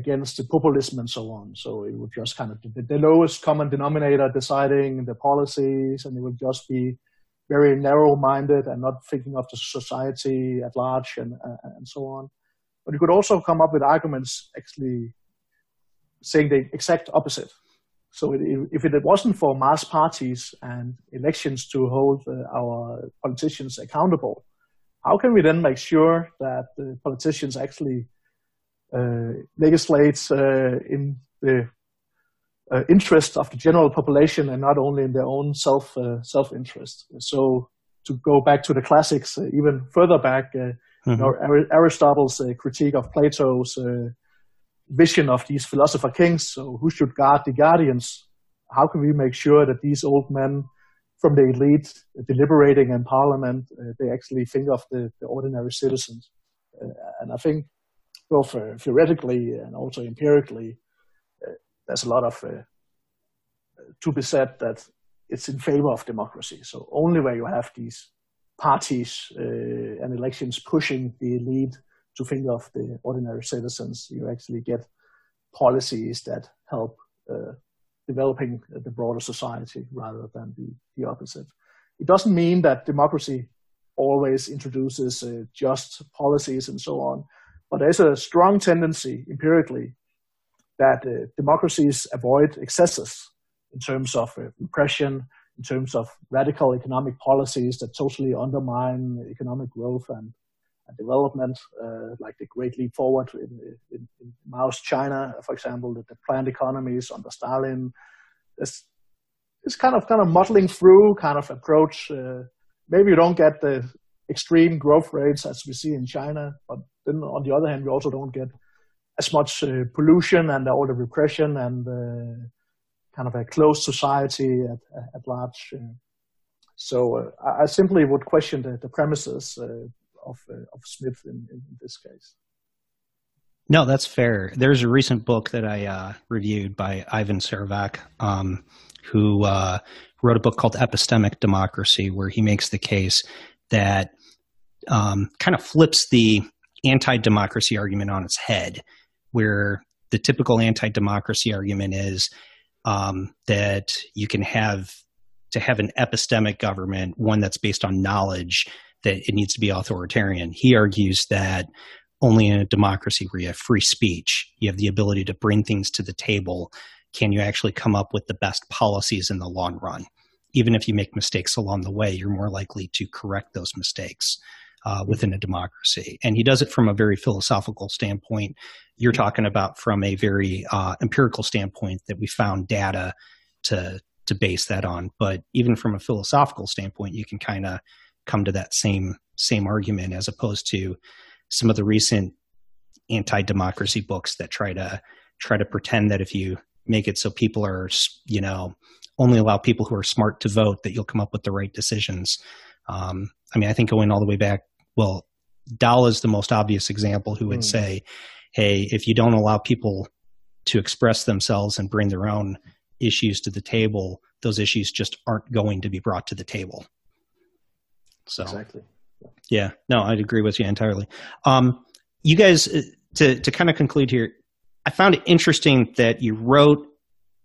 against the populism and so on. So it would just kind of the, the lowest common denominator deciding the policies, and it would just be very narrow-minded and not thinking of the society at large and, uh, and so on. But you could also come up with arguments actually saying the exact opposite. So if it wasn't for mass parties and elections to hold uh, our politicians accountable, how can we then make sure that the politicians actually uh, legislate uh, in the uh, interest of the general population and not only in their own self uh, self interest. So to go back to the classics, uh, even further back, uh, mm-hmm. you know, Aristotle's uh, critique of Plato's uh, vision of these philosopher kings. So who should guard the guardians? How can we make sure that these old men from the elite deliberating in parliament, they actually think of the, the ordinary citizens? and I think both theoretically and also empirically, there's a lot of uh, to be said that it's in favor of democracy. So only where you have these parties uh, and elections pushing the elite to think of the ordinary citizens, you actually get policies that help uh, developing the broader society rather than the, the opposite. It doesn't mean that democracy always introduces uh, just policies and so on, but there's a strong tendency empirically that uh, democracies avoid excesses in terms of uh, repression, in terms of radical economic policies that totally undermine economic growth and, and development, uh, like the Great Leap Forward in, in, in Mao's China, for example, the, the planned economies under Stalin. This, this kind of kind of muddling through kind of approach. Uh, maybe you don't get the extreme growth rates as we see in China, but then on the other hand, we also don't get as much uh, pollution and all the repression and uh, kind of a closed society at, at large. Uh. so I, I, simply would question the, the premises of, of Schmitt in, in this case. No, that's fair. There's a recent book that I uh, reviewed by Ivan Servak, um, who uh, wrote a book called Epistemic Democracy, where he makes the case that um, kind of flips the anti democracy argument on its head where the typical anti-democracy argument is um, that you can have to have an epistemic government, one that's based on knowledge, that it needs to be authoritarian. He argues that only in a democracy where you have free speech, you have the ability to bring things to the table, can you actually come up with the best policies in the long run? Even if you make mistakes along the way, you're more likely to correct those mistakes uh, within a democracy. And he does it from a very philosophical standpoint. You're talking about from a very uh, empirical standpoint that we found data to to base that on. But even from a philosophical standpoint, you can kind of come to that same same argument as opposed to some of the recent anti-democracy books that try to try to pretend that if you make it so people are you know only allow people who are smart to vote that you'll come up with the right decisions um, i mean i think going all the way back well Dahl is the most obvious example who would mm. say hey if you don't allow people to express themselves and bring their own issues to the table those issues just aren't going to be brought to the table so exactly yeah, no, I'd agree with you entirely. Um, you guys, uh, to to kind of conclude here, I found it interesting that you wrote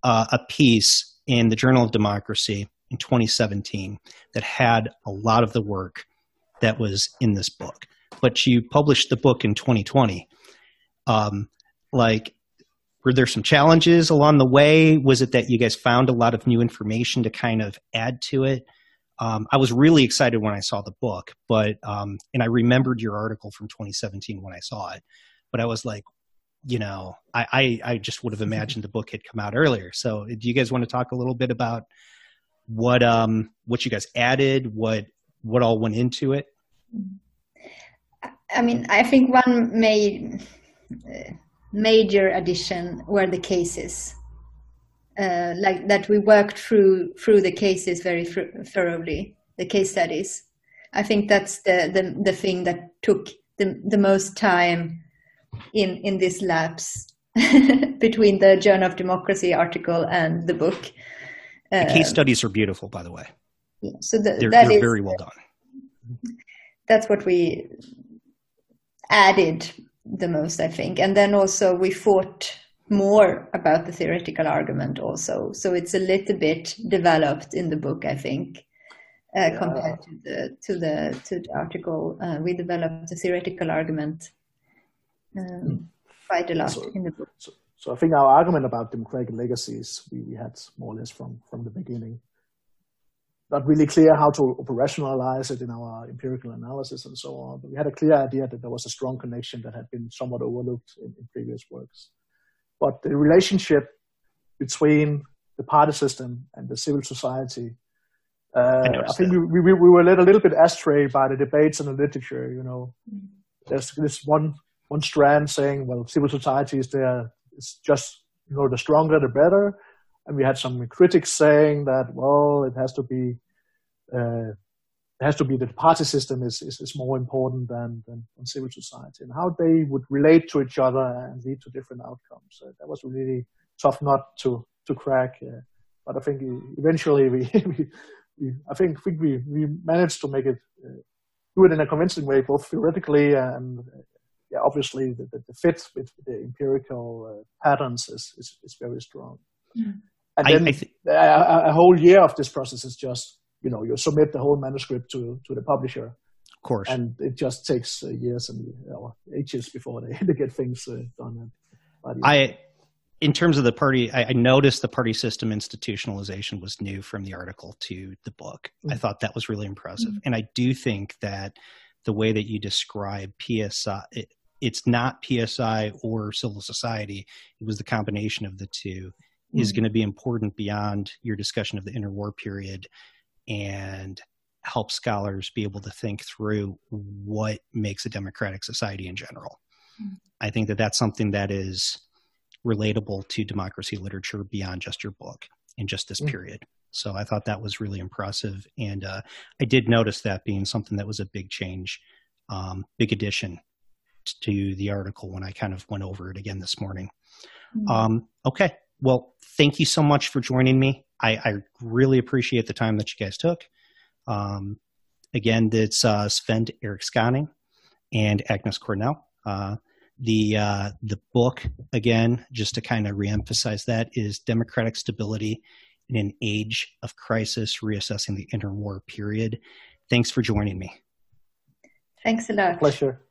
uh, a piece in the Journal of Democracy in 2017 that had a lot of the work that was in this book, but you published the book in 2020. Um, like, were there some challenges along the way? Was it that you guys found a lot of new information to kind of add to it? Um, I was really excited when I saw the book, but um, and I remembered your article from 2017 when I saw it, but I was like, you know, I, I, I just would have (laughs) imagined the book had come out earlier. So, do you guys want to talk a little bit about what um what you guys added, what what all went into it? I mean, I think one may, uh, major addition were the cases uh, like that we worked through through the cases very thoroughly, the case studies. I think that's the the, the thing that took the, the most time in in this lapse (laughs) between the Journal of Democracy article and the book. The case um, studies are beautiful, by the way. Yeah, so the, they're, they're is, very well done. That's what we added the most, I think, and then also we fought more about the theoretical argument also. So it's a little bit developed in the book, I think, uh, yeah. compared to the to the to the article. Uh, we developed the theoretical argument um, hmm. quite a lot so, in the book. So, so I think our argument about democratic legacies we, we had more or less from from the beginning. Not really clear how to operationalize it in our empirical analysis and so on, but we had a clear idea that there was a strong connection that had been somewhat overlooked in, in previous works. But the relationship between the party system and the civil society, uh, I, I, think we, we, we, were led a little bit astray by the debates and the literature. You know, there's this one one strand saying, well, civil society is there. It's just you know the stronger the better, and we had some critics saying that well, it has to be uh, it has to be that the party system is, is, is more important than, than, than, civil society and how they would relate to each other and lead to different outcomes. So that was really tough nut to, to crack. Uh, but I think eventually we, (laughs) we, we, I think, think we, we managed to make it, uh, do it in a convincing way, both theoretically and uh, yeah, obviously the, the, the, fit with the empirical uh, patterns is, is, is, very strong. Mm. And then I, I th- a, a whole year of this process is just you know you submit the whole manuscript to to the publisher. Of course. And it just takes uh, years and uh, ages before they, (laughs) they get things uh, done i in terms of the party I, I, noticed the party system institutionalization was new from the article to the book. Mm-hmm. i thought that was really impressive. Mm-hmm. and i do think that the way that you describe psi it, it's not psi or civil society. It was the combination of the 2 mm-hmm. is going to be important beyond your discussion of the interwar period and help scholars be able to think through what makes a democratic society in general. Mm-hmm. I think that that's something that is relatable to democracy literature beyond just your book in just this mm-hmm. period. So I thought that was really impressive. And uh, I did notice that being something that was a big change, um, big addition to the article when I kind of went over it again this morning. Mm-hmm. Um, okay. Well, thank you so much for joining me. I, I really appreciate the time that you guys took. Um, again, it's uh, Sven Erik Skanning and Agnes Cornell. Uh, the uh, the book again, just to kind of reemphasize that, is Democratic Stability in an Age of Crisis: Reassessing the Interwar Period. Thanks for joining me. Thanks a lot. Pleasure.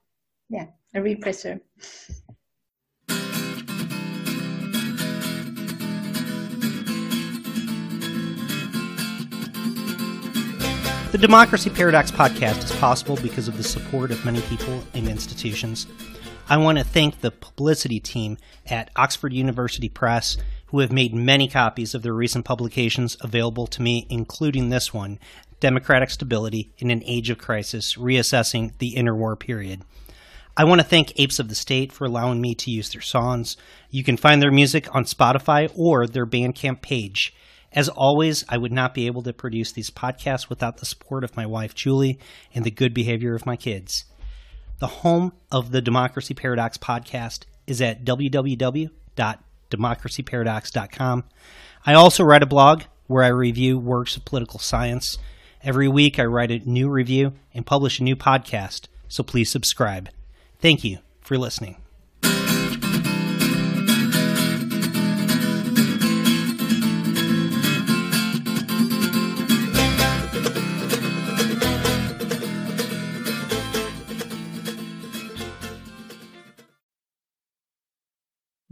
yeah, a repressor. The Democracy Paradox podcast is possible because of the support of many people and institutions. I want to thank the publicity team at Oxford University Press who have made many copies of their recent publications available to me, including this one Democratic Stability in an Age of Crisis Reassessing the Interwar Period. I want to thank Apes of the State for allowing me to use their songs. You can find their music on Spotify or their Bandcamp page. As always, I would not be able to produce these podcasts without the support of my wife, Julie, and the good behavior of my kids. The home of the Democracy Paradox podcast is at www.democracyparadox.com. I also write a blog where I review works of political science. Every week, I write a new review and publish a new podcast, so please subscribe. Thank you for listening.